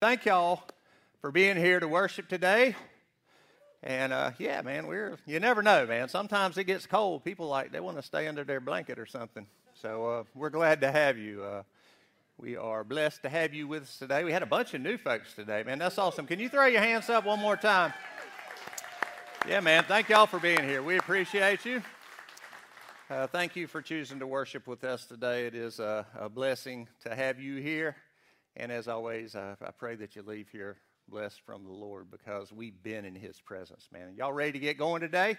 Thank y'all for being here to worship today. And uh, yeah, man, we're you never know, man. Sometimes it gets cold. People like they want to stay under their blanket or something. So uh, we're glad to have you. Uh, we are blessed to have you with us today. We had a bunch of new folks today, man. That's awesome. Can you throw your hands up one more time? Yeah, man. Thank y'all for being here. We appreciate you. Uh, thank you for choosing to worship with us today. It is a, a blessing to have you here. And as always, I, I pray that you leave here blessed from the Lord because we've been in His presence, man. Y'all ready to get going today?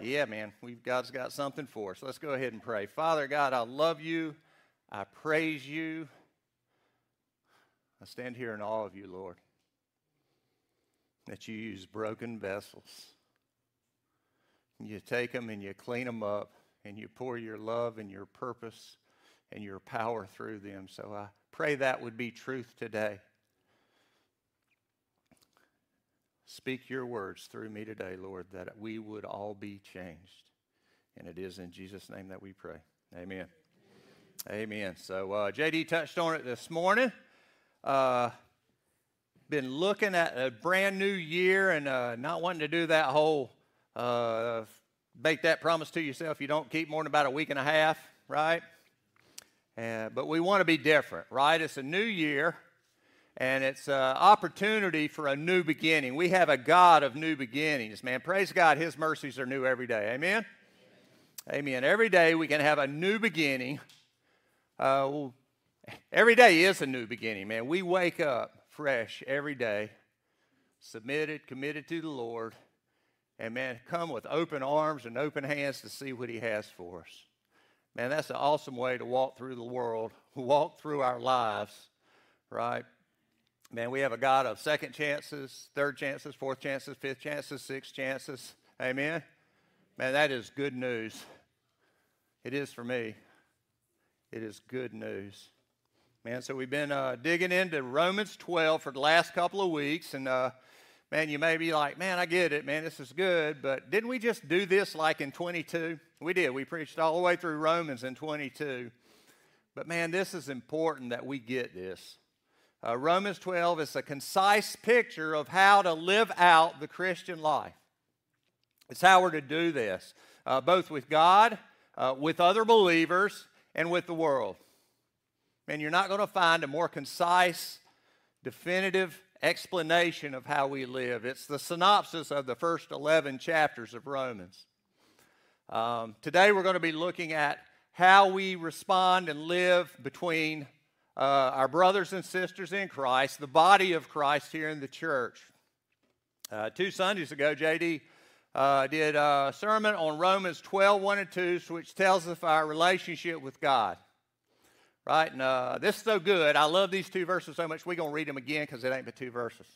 Yeah, man. We've God's got something for us. Let's go ahead and pray. Father God, I love you. I praise you. I stand here in awe of you, Lord, that you use broken vessels. You take them and you clean them up and you pour your love and your purpose and your power through them. So I pray that would be truth today. Speak your words through me today, Lord, that we would all be changed. And it is in Jesus' name that we pray. Amen. Amen. So uh, JD touched on it this morning. Uh, been looking at a brand new year and uh, not wanting to do that whole uh, make that promise to yourself you don't keep more than about a week and a half, right? Uh, but we want to be different, right? It's a new year, and it's an opportunity for a new beginning. We have a God of new beginnings, man. Praise God, His mercies are new every day. Amen? Amen. Every day we can have a new beginning. Uh, every day is a new beginning, man. We wake up fresh every day, submitted, committed to the Lord, and man, come with open arms and open hands to see what He has for us. Man, that's an awesome way to walk through the world, walk through our lives, right? Man, we have a God of second chances, third chances, fourth chances, fifth chances, sixth chances. Amen? Man, that is good news. It is for me. It is good news. Man, so we've been uh, digging into Romans 12 for the last couple of weeks, and uh, man, you may be like, man, I get it, man, this is good, but didn't we just do this like in 22? We did. We preached all the way through Romans in 22. But man, this is important that we get this. Uh, Romans 12 is a concise picture of how to live out the Christian life. It's how we're to do this, uh, both with God, uh, with other believers, and with the world. Man, you're not going to find a more concise, definitive explanation of how we live. It's the synopsis of the first 11 chapters of Romans. Um, today we're going to be looking at how we respond and live between uh, our brothers and sisters in Christ, the body of Christ here in the church. Uh, two Sundays ago, JD uh, did a sermon on Romans 12, 1 and 2, which tells us our relationship with God right? And uh, this is so good. I love these two verses so much. We're going to read them again because it ain't but two verses.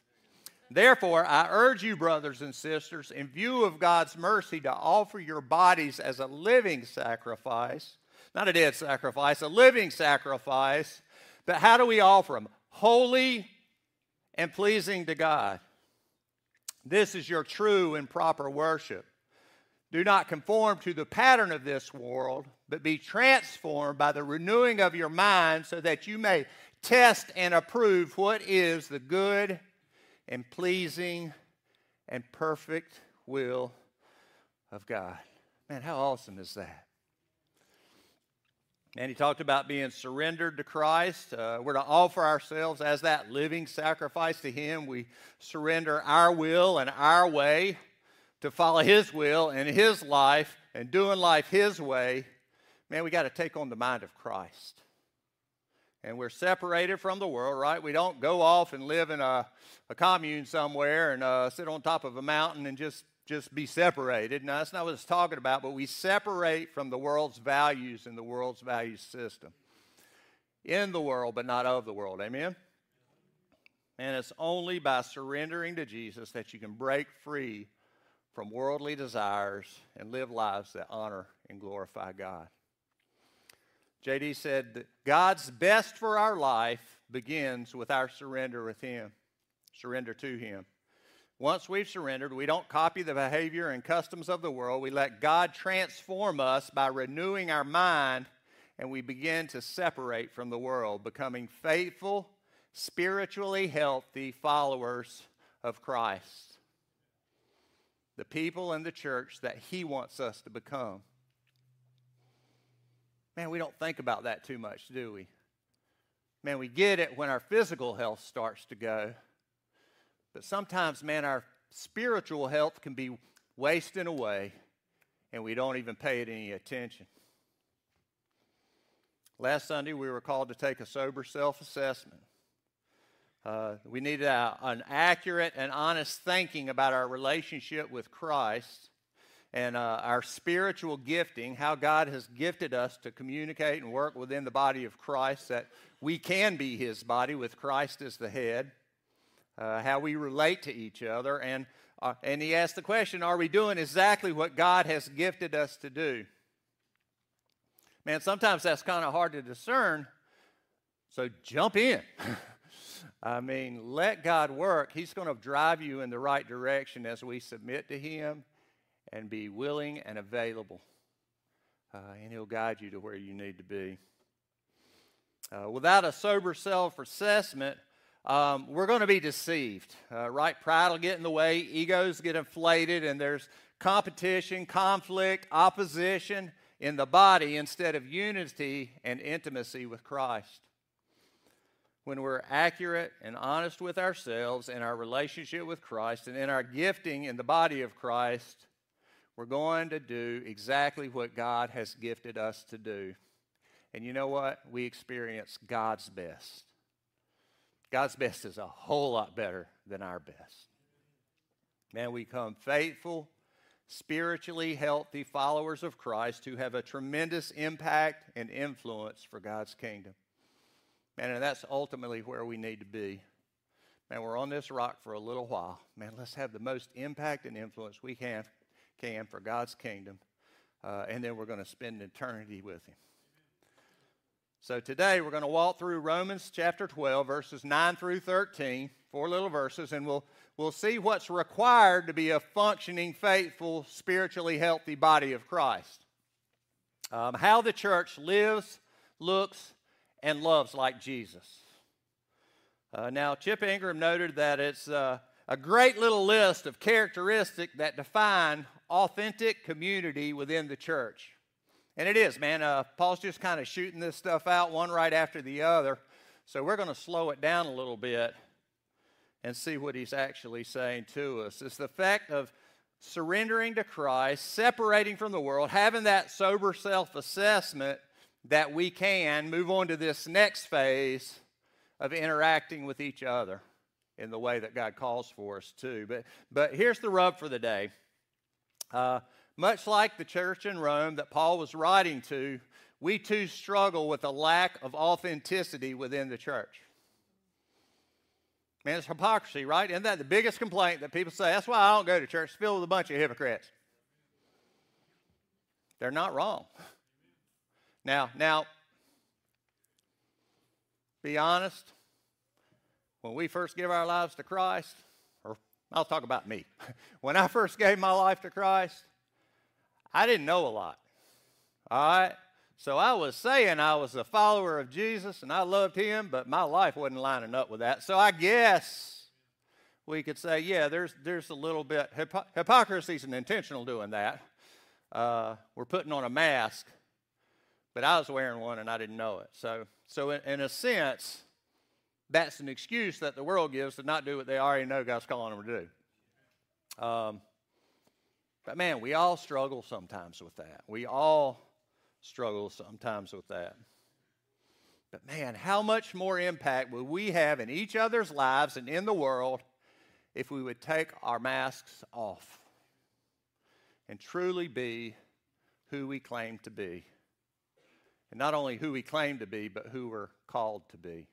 Therefore, I urge you, brothers and sisters, in view of God's mercy, to offer your bodies as a living sacrifice, not a dead sacrifice, a living sacrifice. But how do we offer them? Holy and pleasing to God. This is your true and proper worship. Do not conform to the pattern of this world, but be transformed by the renewing of your mind so that you may test and approve what is the good and pleasing and perfect will of God. Man, how awesome is that? And he talked about being surrendered to Christ. Uh, we're to offer ourselves as that living sacrifice to Him. We surrender our will and our way to follow His will and His life and doing life His way, man, we got to take on the mind of Christ. And we're separated from the world, right? We don't go off and live in a, a commune somewhere and uh, sit on top of a mountain and just, just be separated. Now, that's not what it's talking about, but we separate from the world's values and the world's value system. In the world, but not of the world. Amen? And it's only by surrendering to Jesus that you can break free from worldly desires and live lives that honor and glorify God. JD said God's best for our life begins with our surrender with Him, surrender to Him. Once we've surrendered, we don't copy the behavior and customs of the world. We let God transform us by renewing our mind, and we begin to separate from the world, becoming faithful, spiritually healthy followers of Christ. The people in the church that He wants us to become. Man, we don't think about that too much, do we? Man, we get it when our physical health starts to go. But sometimes, man, our spiritual health can be wasting away and we don't even pay it any attention. Last Sunday, we were called to take a sober self assessment. Uh, we needed a, an accurate and honest thinking about our relationship with Christ and uh, our spiritual gifting, how God has gifted us to communicate and work within the body of Christ, that we can be His body with Christ as the head, uh, how we relate to each other, and uh, and he asked the question Are we doing exactly what God has gifted us to do? Man, sometimes that's kind of hard to discern. So jump in. I mean, let God work. He's going to drive you in the right direction as we submit to Him and be willing and available. Uh, and He'll guide you to where you need to be. Uh, without a sober self assessment, um, we're going to be deceived, uh, right? Pride will get in the way, egos get inflated, and there's competition, conflict, opposition in the body instead of unity and intimacy with Christ. When we're accurate and honest with ourselves in our relationship with Christ and in our gifting in the body of Christ, we're going to do exactly what God has gifted us to do. And you know what? We experience God's best. God's best is a whole lot better than our best. Man, we come faithful, spiritually healthy followers of Christ who have a tremendous impact and influence for God's kingdom. Man, and that's ultimately where we need to be. Man, we're on this rock for a little while. Man, let's have the most impact and influence we can, can for God's kingdom, uh, and then we're going to spend eternity with Him. So today we're going to walk through Romans chapter 12, verses 9 through 13, four little verses, and we'll, we'll see what's required to be a functioning, faithful, spiritually healthy body of Christ. Um, how the church lives, looks, and loves like Jesus. Uh, now, Chip Ingram noted that it's uh, a great little list of characteristics that define authentic community within the church. And it is, man. Uh, Paul's just kind of shooting this stuff out one right after the other. So we're going to slow it down a little bit and see what he's actually saying to us. It's the fact of surrendering to Christ, separating from the world, having that sober self assessment that we can move on to this next phase of interacting with each other in the way that God calls for us to. But, but here's the rub for the day. Uh, much like the church in Rome that Paul was writing to, we too struggle with a lack of authenticity within the church. Man, it's hypocrisy, right? Isn't that the biggest complaint that people say? That's why I don't go to church. It's filled with a bunch of hypocrites. They're not wrong. Now, now, be honest. When we first give our lives to Christ, or I'll talk about me. When I first gave my life to Christ, I didn't know a lot. All right? So I was saying I was a follower of Jesus and I loved him, but my life wasn't lining up with that. So I guess we could say, yeah, there's, there's a little bit, hypo- hypocrisy is an intentional doing that. Uh, we're putting on a mask, but I was wearing one and I didn't know it. So, so in, in a sense, that's an excuse that the world gives to not do what they already know God's calling them to do. Um, but man, we all struggle sometimes with that. We all struggle sometimes with that. But man, how much more impact would we have in each other's lives and in the world if we would take our masks off and truly be who we claim to be? And not only who we claim to be, but who we're called to be.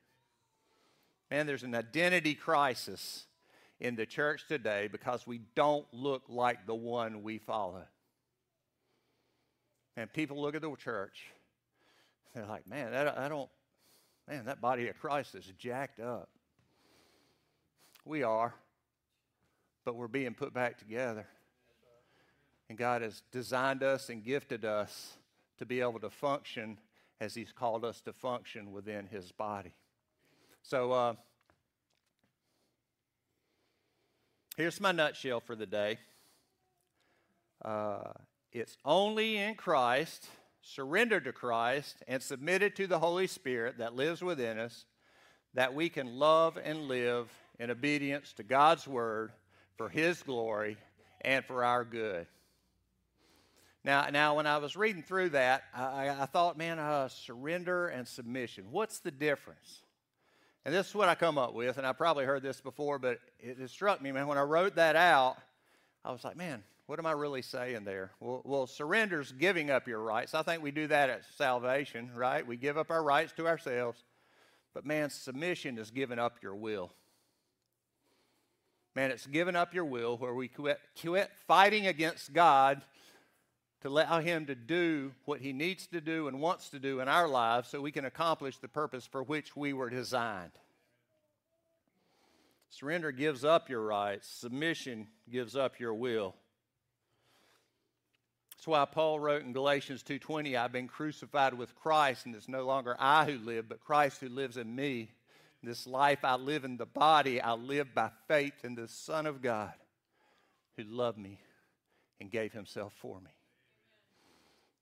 Man, there's an identity crisis in the church today because we don't look like the one we follow. And people look at the church, they're like, man, that, I don't, man, that body of Christ is jacked up. We are, but we're being put back together. And God has designed us and gifted us to be able to function as He's called us to function within His body. So uh, here's my nutshell for the day uh, it's only in Christ, surrendered to Christ, and submitted to the Holy Spirit that lives within us that we can love and live in obedience to God's word for His glory and for our good. Now, now when I was reading through that, I, I thought, man, uh, surrender and submission. What's the difference? And this is what I come up with, and I probably heard this before, but it, it struck me, man. When I wrote that out, I was like, man, what am I really saying there? Well, well, surrender's giving up your rights. I think we do that at salvation, right? We give up our rights to ourselves. But man, submission is giving up your will. Man, it's giving up your will where we quit, quit fighting against God to allow Him to do what He needs to do and wants to do in our lives so we can accomplish the purpose for which we were designed. Surrender gives up your rights, submission gives up your will. That's why Paul wrote in Galatians 2:20, I've been crucified with Christ and it's no longer I who live, but Christ who lives in me. This life I live in the body, I live by faith in the Son of God who loved me and gave himself for me.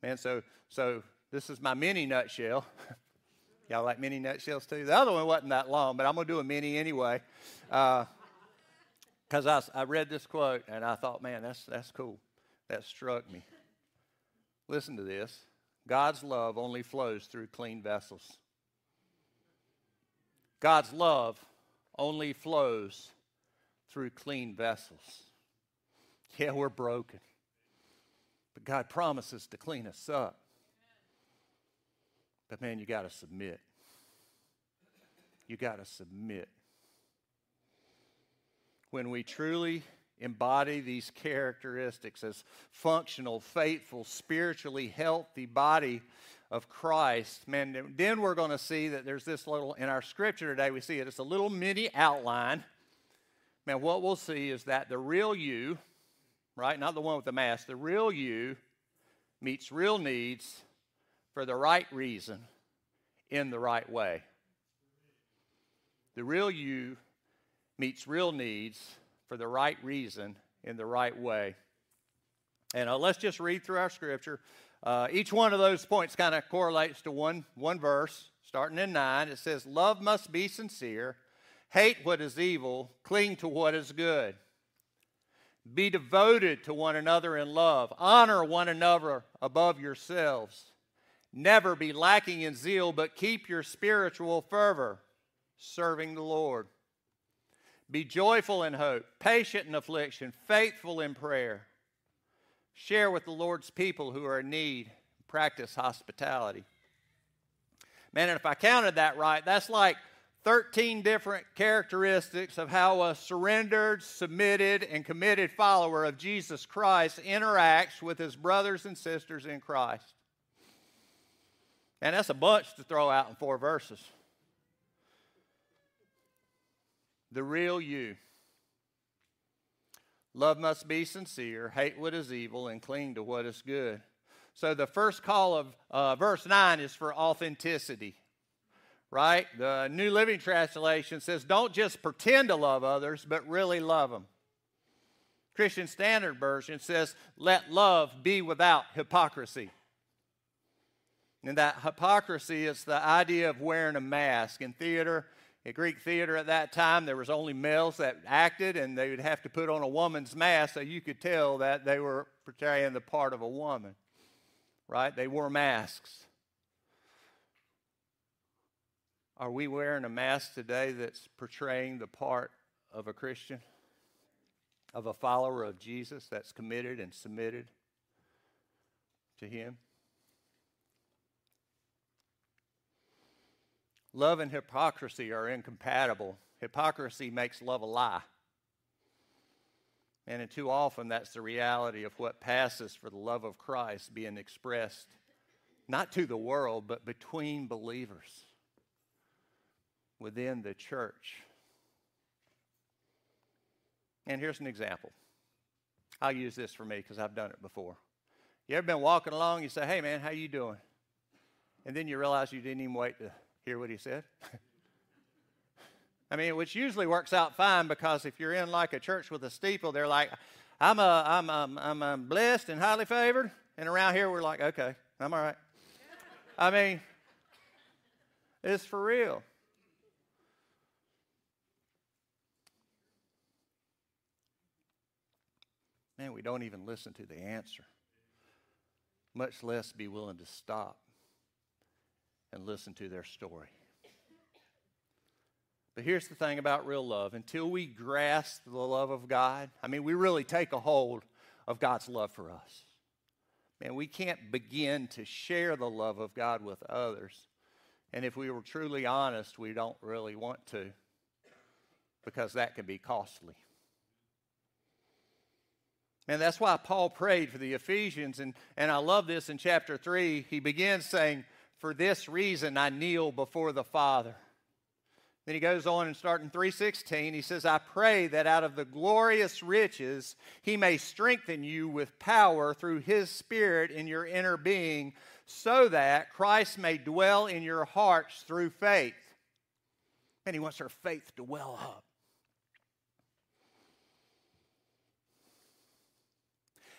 Man, so so this is my mini nutshell. Y'all like mini nutshells too? The other one wasn't that long, but I'm to do a mini anyway. Because uh, I, I read this quote and I thought, man, that's, that's cool. That struck me. Listen to this God's love only flows through clean vessels. God's love only flows through clean vessels. Yeah, we're broken. But God promises to clean us up. But man, you got to submit. You got to submit. When we truly embody these characteristics as functional, faithful, spiritually healthy body of Christ, man, then we're going to see that there's this little, in our scripture today, we see it, it's a little mini outline. Man, what we'll see is that the real you, right? Not the one with the mask. The real you meets real needs for the right reason in the right way. The real you meets real needs for the right reason in the right way. And uh, let's just read through our scripture. Uh, each one of those points kind of correlates to one, one verse, starting in 9. It says, Love must be sincere, hate what is evil, cling to what is good. Be devoted to one another in love. Honor one another above yourselves. Never be lacking in zeal, but keep your spiritual fervor, serving the Lord. Be joyful in hope, patient in affliction, faithful in prayer. Share with the Lord's people who are in need. Practice hospitality. Man, and if I counted that right, that's like 13 different characteristics of how a surrendered, submitted, and committed follower of Jesus Christ interacts with his brothers and sisters in Christ. And that's a bunch to throw out in four verses. The real you. Love must be sincere, hate what is evil, and cling to what is good. So the first call of uh, verse 9 is for authenticity right? The New Living Translation says, don't just pretend to love others, but really love them. Christian Standard Version says, let love be without hypocrisy. And that hypocrisy is the idea of wearing a mask. In theater, in Greek theater at that time, there was only males that acted, and they would have to put on a woman's mask so you could tell that they were portraying the part of a woman. Right? They wore masks. Are we wearing a mask today that's portraying the part of a Christian, of a follower of Jesus that's committed and submitted to Him? Love and hypocrisy are incompatible. Hypocrisy makes love a lie. And too often, that's the reality of what passes for the love of Christ being expressed, not to the world, but between believers within the church. And here's an example. I'll use this for me because I've done it before. You ever been walking along, you say, hey man, how you doing? And then you realize you didn't even wait to hear what he said. I mean, which usually works out fine because if you're in like a church with a steeple, they're like, I'm, a, I'm, a, I'm a blessed and highly favored. And around here, we're like, okay, I'm all right. I mean, it's for real. Man, we don't even listen to the answer, much less be willing to stop and listen to their story. But here's the thing about real love until we grasp the love of God, I mean, we really take a hold of God's love for us. Man, we can't begin to share the love of God with others. And if we were truly honest, we don't really want to because that can be costly. And that's why Paul prayed for the Ephesians. And, and I love this in chapter 3. He begins saying, For this reason I kneel before the Father. Then he goes on and starting 316, he says, I pray that out of the glorious riches he may strengthen you with power through his spirit in your inner being, so that Christ may dwell in your hearts through faith. And he wants our faith to well up.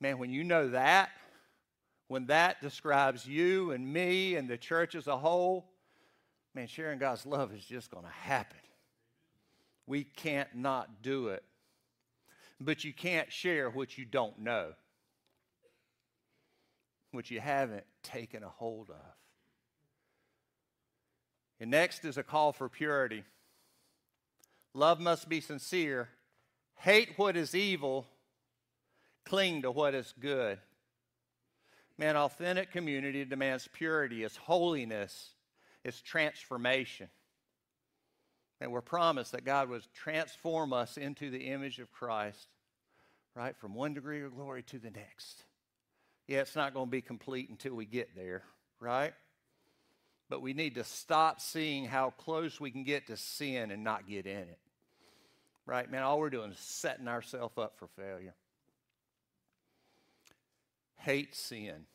Man, when you know that, when that describes you and me and the church as a whole, man, sharing God's love is just going to happen. We can't not do it. But you can't share what you don't know, what you haven't taken a hold of. And next is a call for purity. Love must be sincere. Hate what is evil Cling to what is good. Man, authentic community demands purity, it's holiness, it's transformation. And we're promised that God would transform us into the image of Christ, right? From one degree of glory to the next. Yeah, it's not going to be complete until we get there, right? But we need to stop seeing how close we can get to sin and not get in it. Right, man? All we're doing is setting ourselves up for failure hate sin.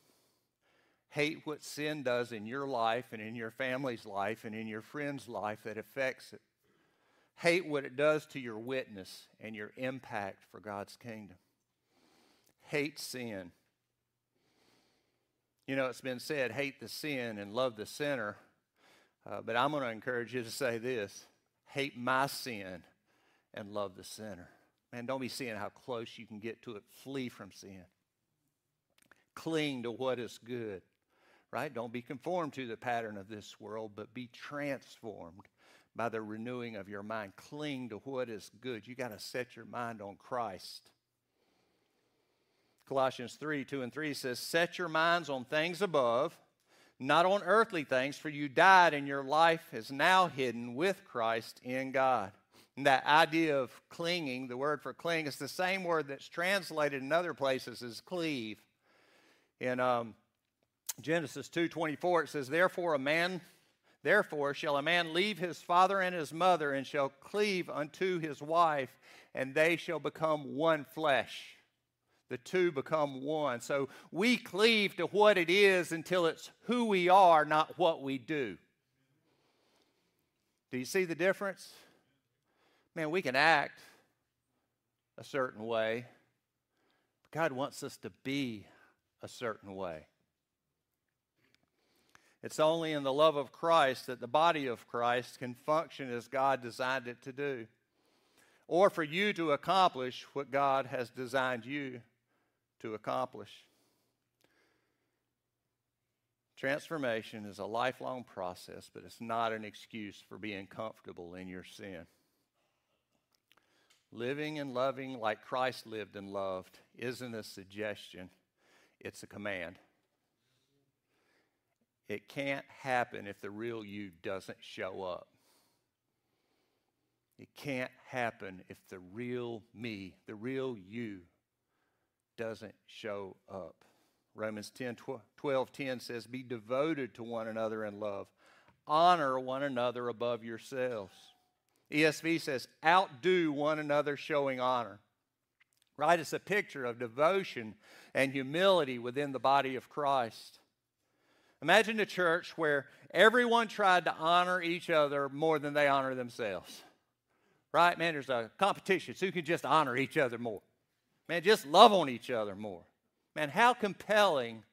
Hate what sin does in your life and in your family's life and in your friend's life that affects it. Hate what it does to your witness and your impact for God's kingdom. Hate sin. You know, it's been said, hate the sin and love the sinner. Uh, but I'm going to encourage you to say this hate my sin and love the sinner. Man, don't be seeing how close you can get to it. Flee from sin cling to what is good, right? Don't be conformed to the pattern of this world, but be transformed by the renewing of your mind. Cling to what is good. You got to set your mind on Christ. Colossians 3 2 and 3 says, Set your minds on things above, not on earthly things, for you died and your life is now hidden with Christ in God. And that idea of clinging, the word for cling, is the same word that's translated in other places as cleave. In um, Genesis 2:24 it says, "Therefore a man Therefore shall a man leave his father and his mother and shall cleave unto his wife, and they shall become one flesh." The two become one. So we cleave to what it is until it's who we are, not what we do. Do you see the difference? Man, we can act a certain way. But God wants us to be a certain way. It's only in the love of Christ that the body of Christ can function as God designed it to do, or for you to accomplish what God has designed you to accomplish. Transformation is a lifelong process, but it's not an excuse for being comfortable in your sin. Living and loving like Christ lived and loved isn't a suggestion it's a command. It can't happen if the real you doesn't show up. It can't happen if the real me, the real you, doesn't show up. Romans 10 12 10 says, Be devoted to one another in love, honor one another above yourselves. ESV says, Outdo one another showing honor. Right? It's a picture of devotion and humility within the body of Christ. Imagine a church where everyone tried to honor each other more than they honor themselves. Right? Man, there's a competition so you can just honor each other more. Man, just love on each other more. Man, how compelling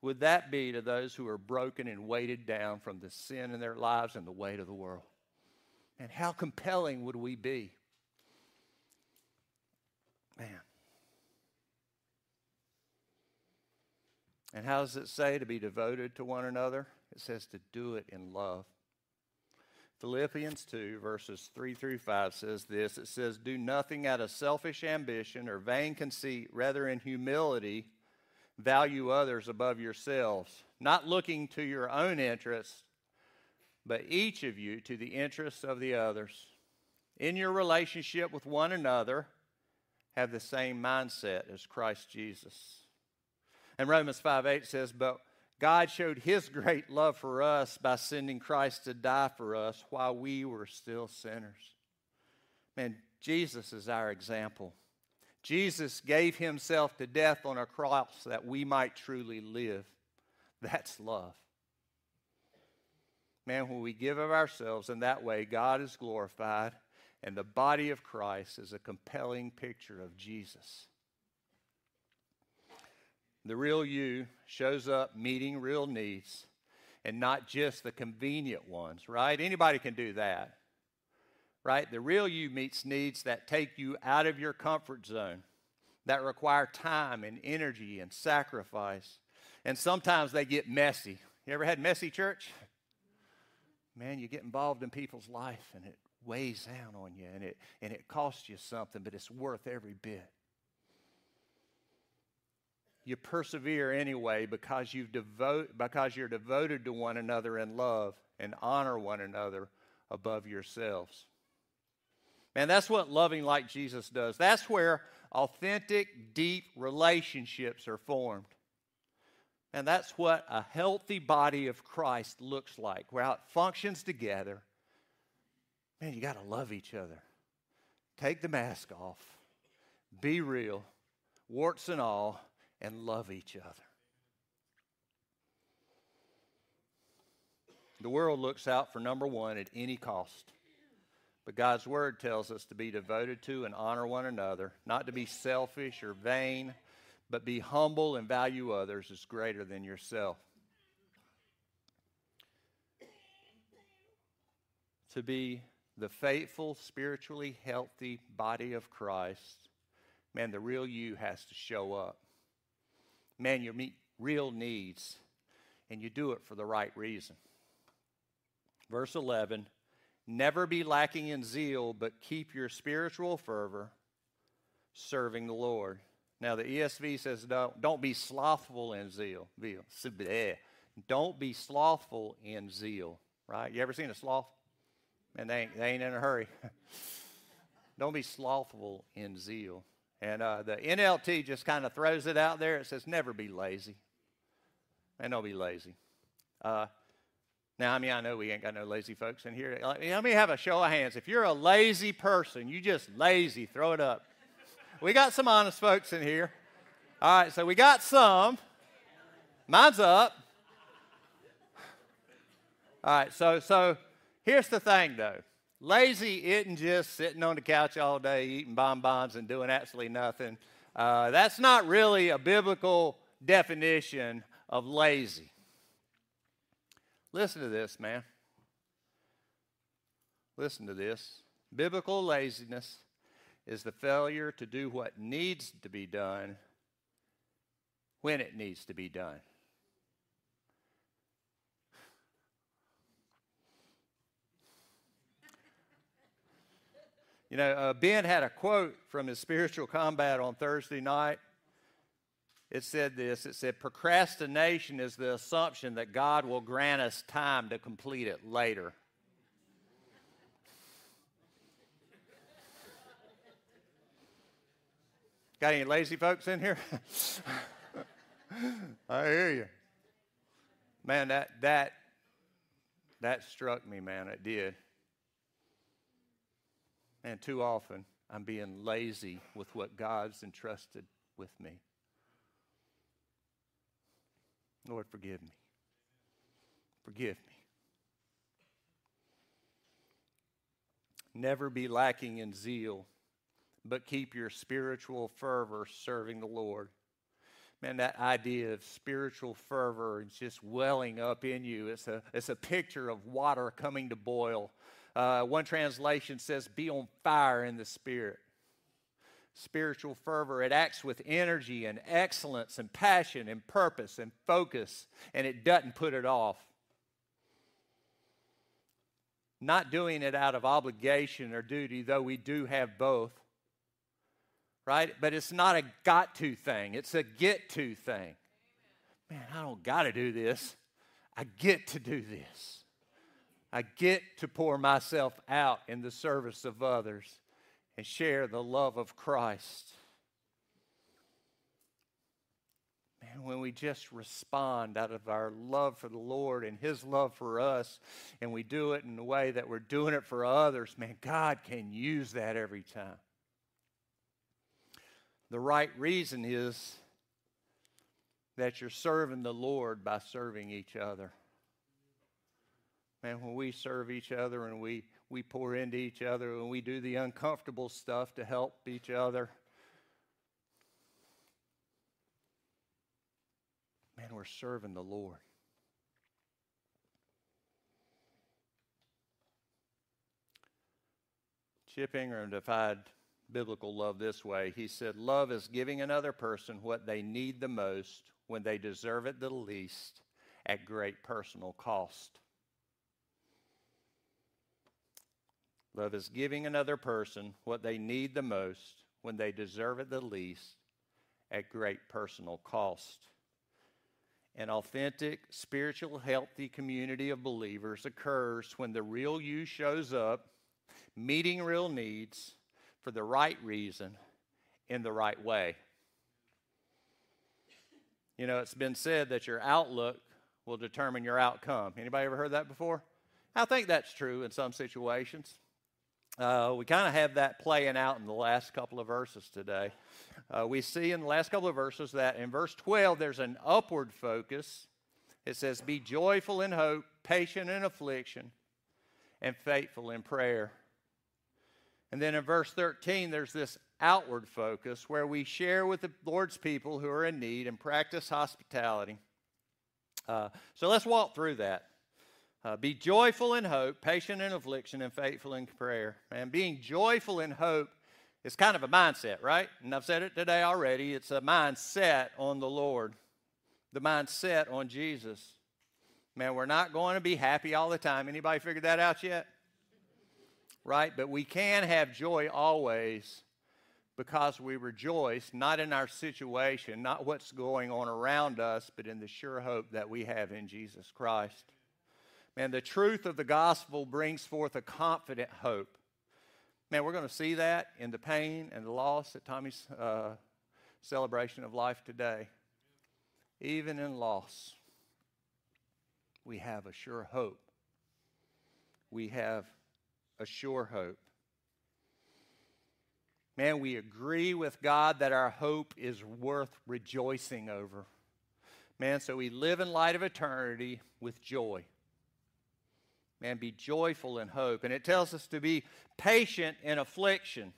would that be to those who are broken and weighted down from the sin in their lives and the weight of the world? And how compelling would we be? Man. And how does it say to be devoted to one another? It says to do it in love. Philippians 2, verses 3 through 5 says this It says, Do nothing out of selfish ambition or vain conceit, rather, in humility, value others above yourselves, not looking to your own interests, but each of you to the interests of the others. In your relationship with one another, have the same mindset as Christ Jesus. And Romans 5 8 says, But God showed his great love for us by sending Christ to die for us while we were still sinners. Man, Jesus is our example. Jesus gave himself to death on a cross that we might truly live. That's love. Man, when we give of ourselves in that way, God is glorified, and the body of Christ is a compelling picture of Jesus. The real you shows up meeting real needs and not just the convenient ones, right? Anybody can do that, right? The real you meets needs that take you out of your comfort zone, that require time and energy and sacrifice. And sometimes they get messy. You ever had messy church? Man, you get involved in people's life and it weighs down on you and it, and it costs you something, but it's worth every bit you persevere anyway because you devote because you're devoted to one another in love and honor one another above yourselves. Man, that's what loving like Jesus does. That's where authentic, deep relationships are formed. And that's what a healthy body of Christ looks like, where it functions together. Man, you got to love each other. Take the mask off. Be real, warts and all and love each other. The world looks out for number one at any cost. But God's word tells us to be devoted to and honor one another, not to be selfish or vain, but be humble and value others as greater than yourself. To be the faithful, spiritually healthy body of Christ, man, the real you has to show up man, you meet real needs and you do it for the right reason. Verse 11 Never be lacking in zeal, but keep your spiritual fervor serving the Lord. Now, the ESV says don't, don't be slothful in zeal. Don't be slothful in zeal, right? You ever seen a sloth? And they ain't, they ain't in a hurry. don't be slothful in zeal. And uh, the NLT just kind of throws it out there. It says, never be lazy. And don't be lazy. Uh, now, I mean, I know we ain't got no lazy folks in here. Let me have a show of hands. If you're a lazy person, you just lazy, throw it up. We got some honest folks in here. All right, so we got some. Mine's up. All right, so so here's the thing though. Lazy isn't just sitting on the couch all day eating bonbons and doing absolutely nothing. Uh, that's not really a biblical definition of lazy. Listen to this, man. Listen to this. Biblical laziness is the failure to do what needs to be done when it needs to be done. You know, uh, Ben had a quote from his spiritual combat on Thursday night. It said this it said, Procrastination is the assumption that God will grant us time to complete it later. Got any lazy folks in here? I hear you. Man, that that that struck me, man. It did. And too often I'm being lazy with what God's entrusted with me. Lord, forgive me. Forgive me. Never be lacking in zeal, but keep your spiritual fervor serving the Lord. Man, that idea of spiritual fervor is just welling up in you. It's a, it's a picture of water coming to boil. Uh, one translation says, be on fire in the spirit. Spiritual fervor, it acts with energy and excellence and passion and purpose and focus, and it doesn't put it off not doing it out of obligation or duty, though we do have both, right? But it's not a got to thing, it's a get to thing. Man, I don't got to do this. I get to do this. I get to pour myself out in the service of others and share the love of Christ. Man, when we just respond out of our love for the Lord and His love for us, and we do it in a way that we're doing it for others, man, God can use that every time. The right reason is that you're serving the Lord by serving each other. Man, when we serve each other and we, we pour into each other and we do the uncomfortable stuff to help each other, man, we're serving the Lord. Chip Ingram defined biblical love this way. He said, Love is giving another person what they need the most when they deserve it the least at great personal cost. Love is giving another person what they need the most when they deserve it the least at great personal cost. An authentic, spiritual, healthy community of believers occurs when the real you shows up, meeting real needs for the right reason in the right way. You know, it's been said that your outlook will determine your outcome. Anybody ever heard that before? I think that's true in some situations. Uh, we kind of have that playing out in the last couple of verses today. Uh, we see in the last couple of verses that in verse 12 there's an upward focus. It says, Be joyful in hope, patient in affliction, and faithful in prayer. And then in verse 13, there's this outward focus where we share with the Lord's people who are in need and practice hospitality. Uh, so let's walk through that. Uh, be joyful in hope, patient in affliction, and faithful in prayer. And being joyful in hope is kind of a mindset, right? And I've said it today already. It's a mindset on the Lord, the mindset on Jesus. Man, we're not going to be happy all the time. Anybody figured that out yet? Right? But we can have joy always because we rejoice not in our situation, not what's going on around us, but in the sure hope that we have in Jesus Christ. Man, the truth of the gospel brings forth a confident hope. Man, we're going to see that in the pain and the loss at Tommy's uh, celebration of life today. Even in loss, we have a sure hope. We have a sure hope. Man, we agree with God that our hope is worth rejoicing over. Man, so we live in light of eternity with joy. Man, be joyful in hope. And it tells us to be patient in affliction.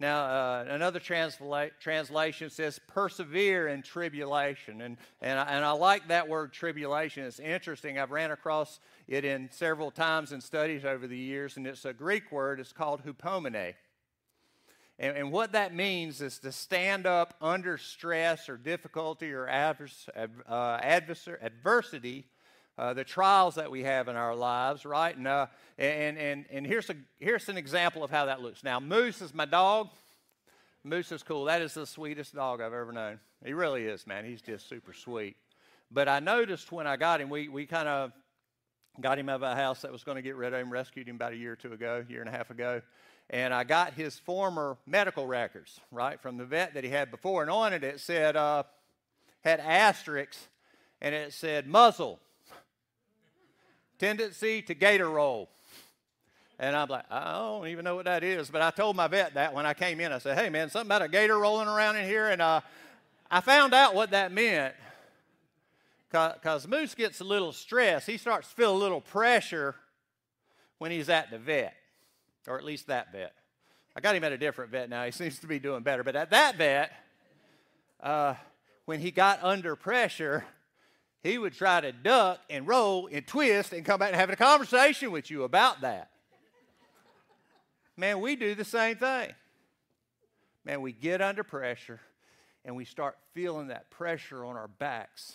Now, uh, another transla- translation says persevere in tribulation. And, and, I, and I like that word tribulation. It's interesting. I've ran across it in several times in studies over the years, and it's a Greek word. It's called hupomene. And, and what that means is to stand up under stress or difficulty or advers- uh, adversity uh, the trials that we have in our lives, right? And, uh, and, and, and here's, a, here's an example of how that looks. Now, Moose is my dog. Moose is cool. That is the sweetest dog I've ever known. He really is, man. He's just super sweet. But I noticed when I got him, we, we kind of got him out of a house that was going to get rid of him, rescued him about a year or two ago, year and a half ago. and I got his former medical records, right, from the vet that he had before. And on it, it said, uh, had asterisks, and it said muzzle, tendency to gator roll. And I'm like, I don't even know what that is. But I told my vet that when I came in. I said, hey, man, something about a gator rolling around in here. And uh, I found out what that meant because Moose gets a little stressed. He starts to feel a little pressure when he's at the vet, or at least that vet. I got him at a different vet now. He seems to be doing better. But at that vet, uh, when he got under pressure, he would try to duck and roll and twist and come back and have a conversation with you about that. Man, we do the same thing. Man, we get under pressure and we start feeling that pressure on our backs,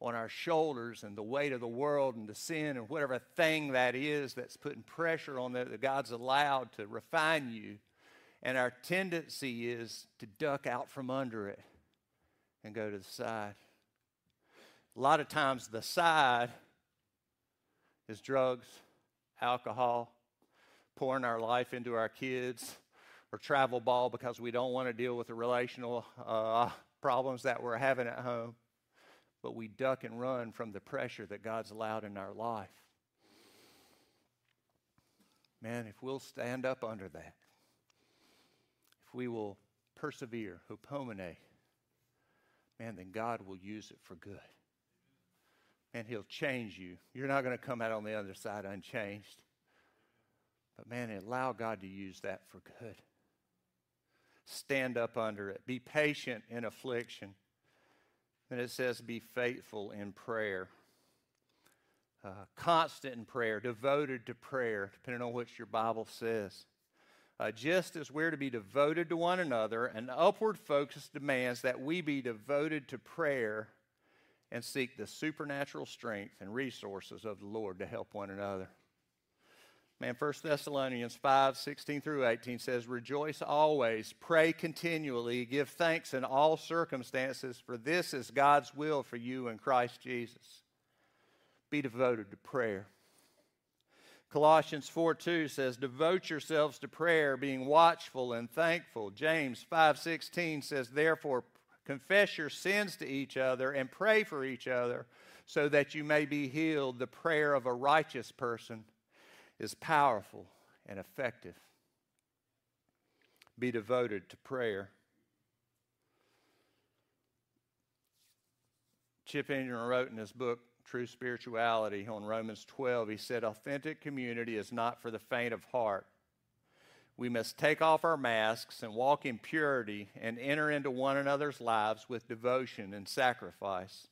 on our shoulders, and the weight of the world and the sin and whatever thing that is that's putting pressure on that, that God's allowed to refine you. And our tendency is to duck out from under it and go to the side. A lot of times, the side is drugs, alcohol, pouring our life into our kids, or travel ball because we don't want to deal with the relational uh, problems that we're having at home. But we duck and run from the pressure that God's allowed in our life. Man, if we'll stand up under that, if we will persevere, hupomene, man, then God will use it for good. And He'll change you. You're not going to come out on the other side unchanged. But man, allow God to use that for good. Stand up under it. Be patient in affliction. And it says, be faithful in prayer. Uh, constant in prayer, devoted to prayer, depending on what your Bible says. Uh, just as we're to be devoted to one another, an upward focus demands that we be devoted to prayer and seek the supernatural strength and resources of the Lord to help one another. Man, 1 Thessalonians 5 16 through 18 says, Rejoice always, pray continually, give thanks in all circumstances, for this is God's will for you in Christ Jesus. Be devoted to prayer. Colossians 4 2 says, Devote yourselves to prayer, being watchful and thankful. James 5 16 says, Therefore, confess your sins to each other and pray for each other so that you may be healed. The prayer of a righteous person is powerful and effective. Be devoted to prayer. Chip Ingram wrote in his book, True Spirituality, on Romans 12, he said, Authentic community is not for the faint of heart. We must take off our masks and walk in purity and enter into one another's lives with devotion and sacrifice.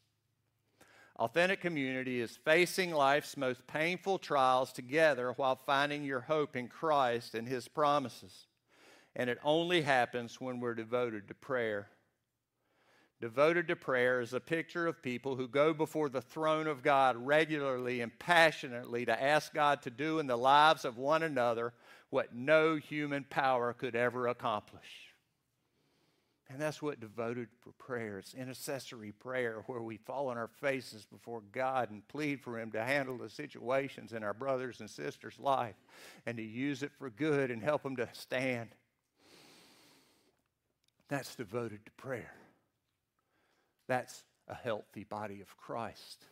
Authentic community is facing life's most painful trials together while finding your hope in Christ and His promises. And it only happens when we're devoted to prayer. Devoted to prayer is a picture of people who go before the throne of God regularly and passionately to ask God to do in the lives of one another what no human power could ever accomplish. And that's what devoted for prayer. It's intercessory prayer where we fall on our faces before God and plead for Him to handle the situations in our brothers and sisters' life and to use it for good and help them to stand. That's devoted to prayer. That's a healthy body of Christ.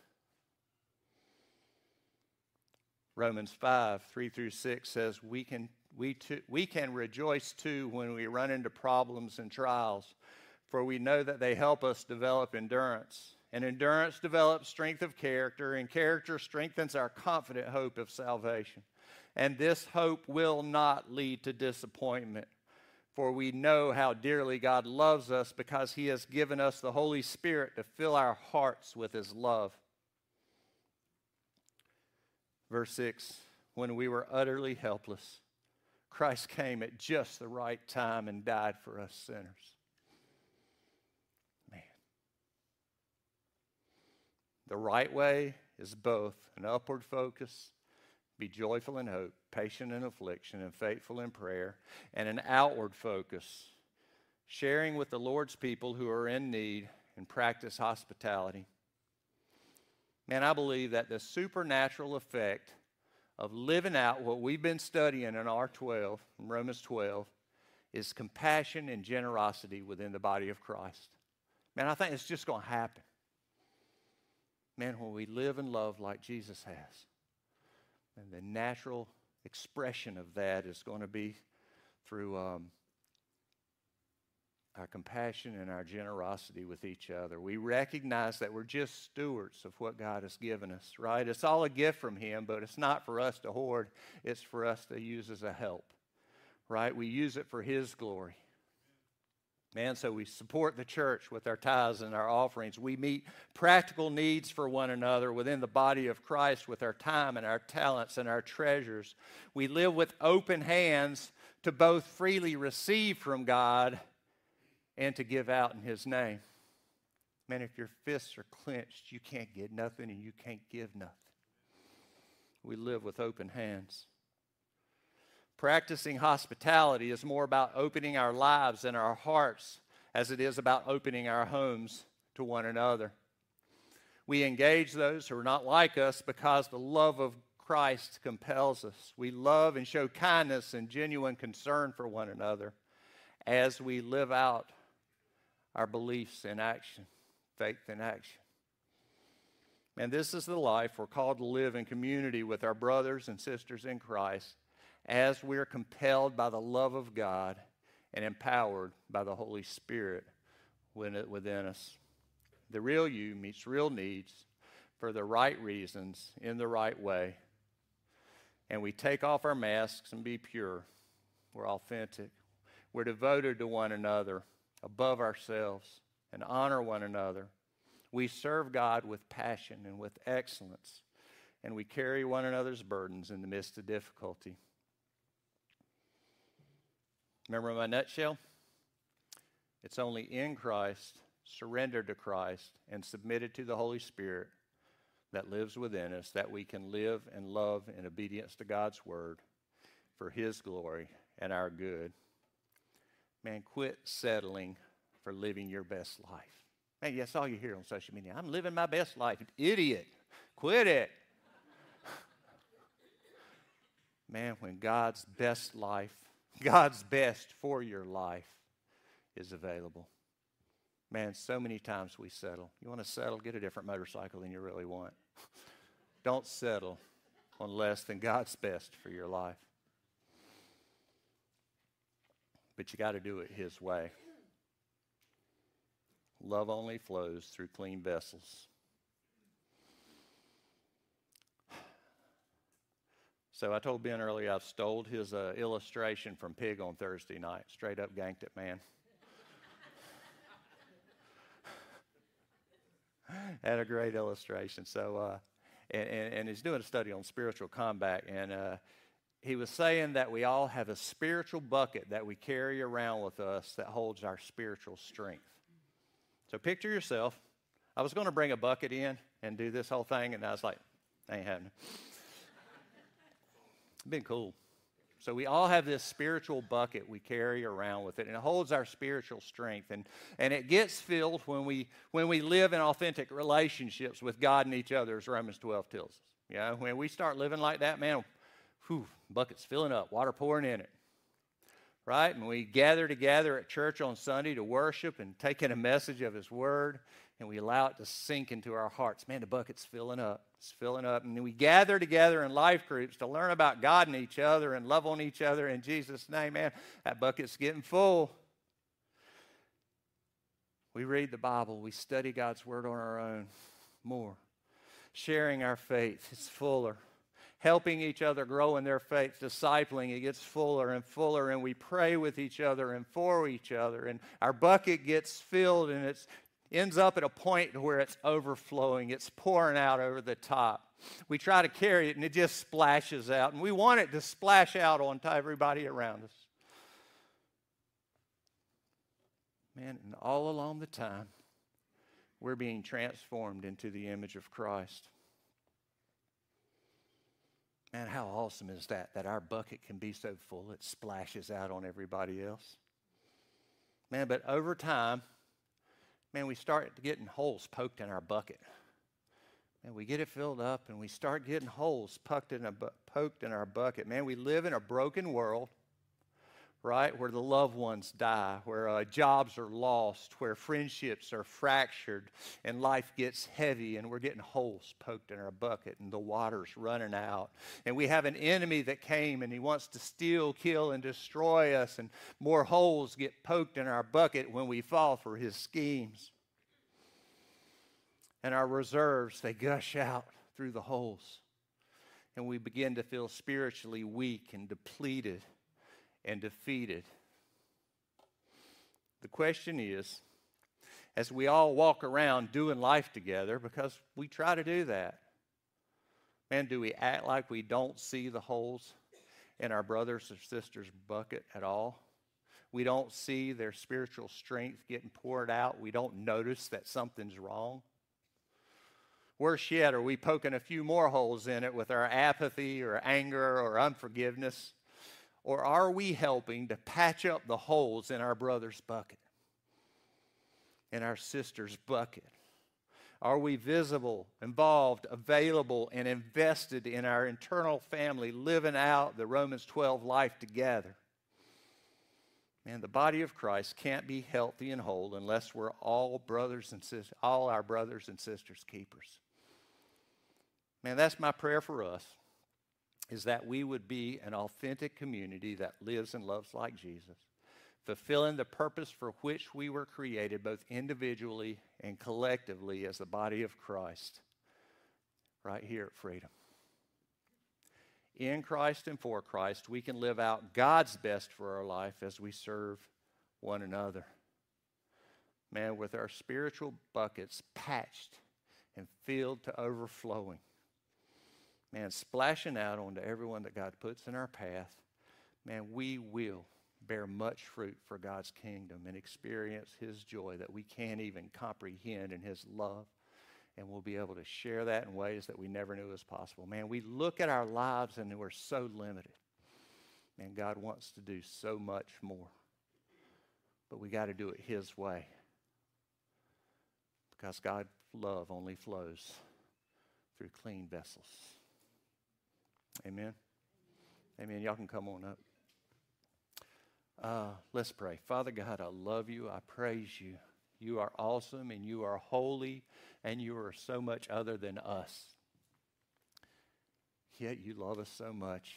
Romans 5, 3 through 6 says, We can we, too, we can rejoice too when we run into problems and trials, for we know that they help us develop endurance. And endurance develops strength of character, and character strengthens our confident hope of salvation. And this hope will not lead to disappointment, for we know how dearly God loves us because He has given us the Holy Spirit to fill our hearts with His love. Verse 6 When we were utterly helpless, Christ came at just the right time and died for us sinners. Man. The right way is both an upward focus, be joyful in hope, patient in affliction, and faithful in prayer, and an outward focus, sharing with the Lord's people who are in need and practice hospitality. Man, I believe that the supernatural effect of living out what we've been studying in R12, in Romans 12, is compassion and generosity within the body of Christ. Man, I think it's just going to happen. Man, when we live and love like Jesus has, and the natural expression of that is going to be through um, our compassion and our generosity with each other. We recognize that we're just stewards of what God has given us, right? It's all a gift from Him, but it's not for us to hoard, it's for us to use as a help, right? We use it for His glory. Man, so we support the church with our tithes and our offerings. We meet practical needs for one another within the body of Christ with our time and our talents and our treasures. We live with open hands to both freely receive from God and to give out in His name. Man, if your fists are clenched, you can't get nothing and you can't give nothing. We live with open hands. Practicing hospitality is more about opening our lives and our hearts as it is about opening our homes to one another. We engage those who are not like us because the love of Christ compels us. We love and show kindness and genuine concern for one another as we live out our beliefs in action, faith in action. And this is the life we're called to live in community with our brothers and sisters in Christ as we're compelled by the love of God and empowered by the Holy Spirit within us. The real you meets real needs for the right reasons in the right way. And we take off our masks and be pure. We're authentic. We're devoted to one another above ourselves and honor one another. We serve God with passion and with excellence, and we carry one another's burdens in the midst of difficulty. Remember my nutshell? It's only in Christ, surrendered to Christ, and submitted to the Holy Spirit that lives within us that we can live and love in obedience to God's word for His glory and our good. Man, quit settling for living your best life. Man, that's all you hear on social media. I'm living my best life. Idiot. Quit it. Man, when God's best life, God's best for your life is available. Man, so many times we settle. You want to settle? Get a different motorcycle than you really want. Don't settle on less than God's best for your life but you got to do it His way. Love only flows through clean vessels. So I told Ben earlier I've stole his uh, illustration from Pig on Thursday night. Straight up ganked it, man. Had a great illustration. So, uh, and, and, and, he's doing a study on spiritual combat. And uh, he was saying that we all have a spiritual bucket that we carry around with us that holds our spiritual strength. So picture yourself. I was going to bring a bucket in and do this whole thing, and I was like, ain't happening. been cool. So we all have this spiritual bucket we carry around with it, and it holds our spiritual strength. And, and it gets filled when we, when we live in authentic relationships with God and each other, as Romans 12 tells us. You know, when we start living like that, man, whew, bucket's filling up, water pouring in it. Right? And we gather together at church on Sunday to worship and take in a message of His Word, and we allow it to sink into our hearts. Man, the bucket's filling up. It's filling up. And we gather together in life groups to learn about God and each other and love on each other in Jesus' name. Man, that bucket's getting full. We read the Bible, we study God's Word on our own more. Sharing our faith, it's fuller helping each other grow in their faith, discipling, it gets fuller and fuller, and we pray with each other and for each other, and our bucket gets filled, and it ends up at a point where it's overflowing, it's pouring out over the top. We try to carry it, and it just splashes out, and we want it to splash out onto everybody around us. Man, and all along the time, we're being transformed into the image of Christ. Man, how awesome is that? That our bucket can be so full it splashes out on everybody else. Man, but over time, man, we start getting holes poked in our bucket. and we get it filled up and we start getting holes poked in, a, poked in our bucket. Man, we live in a broken world right? Where the loved ones die, where uh, jobs are lost, where friendships are fractured, and life gets heavy, and we're getting holes poked in our bucket, and the water's running out. And we have an enemy that came and he wants to steal, kill, and destroy us, and more holes get poked in our bucket when we fall for his schemes. And our reserves, they gush out through the holes. And we begin to feel spiritually weak and depleted and defeated. The question is as we all walk around doing life together, because we try to do that, man, do we act like we don't see the holes in our brothers or sisters' bucket at all? We don't see their spiritual strength getting poured out. We don't notice that something's wrong. Worse yet, are we poking a few more holes in it with our apathy or anger or unforgiveness? Or are we helping to patch up the holes in our brother's bucket, in our sister's bucket? Are we visible, involved, available, and invested in our internal family, living out the Romans 12 life together? Man, the body of Christ can't be healthy and whole unless we're all brothers and sisters, all our brothers and sisters keepers. Man, that's my prayer for us is that we would be an authentic community that lives and loves like Jesus, fulfilling the purpose for which we were created, both individually and collectively as the body of Christ, right here at Freedom. In Christ and for Christ, we can live out God's best for our life as we serve one another. Man, with our spiritual buckets patched and filled to overflowing man, splashing out onto everyone that God puts in our path, man, we will bear much fruit for God's kingdom and experience His joy that we can't even comprehend in His love. And we'll be able to share that in ways that we never knew was possible. Man, we look at our lives and we're so limited. Man, God wants to do so much more. But we got to do it His way. Because God's love only flows through clean vessels. Amen. Amen. Y'all can come on up. Uh, let's pray. Father God, I love you. I praise you. You are awesome and you are holy and you are so much other than us. Yet you love us so much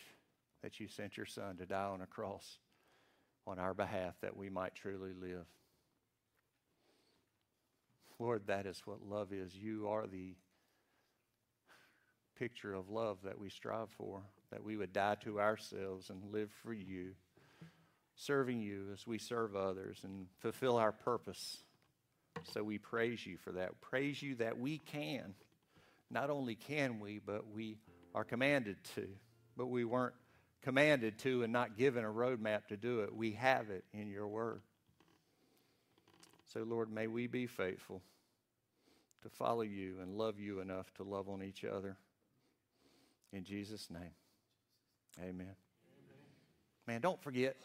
that you sent your Son to die on a cross on our behalf that we might truly live. Lord, that is what love is. You are the picture of love that we strive for, that we would die to ourselves and live for you, serving you as we serve others and fulfill our purpose. So we praise you for that. Praise you that we can. Not only can we, but we are commanded to. But we weren't commanded to and not given a roadmap to do it. We have it in your word. So, Lord, may we be faithful to follow you and love you enough to love on each other. In Jesus' name, amen. amen. Man, don't forget,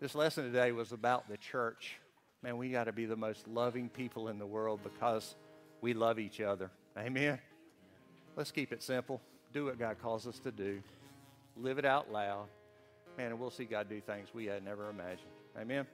this lesson today was about the church. Man, we got to be the most loving people in the world because we love each other. Amen. Let's keep it simple. Do what God calls us to do. Live it out loud. Man, and we'll see God do things we had never imagined. Amen.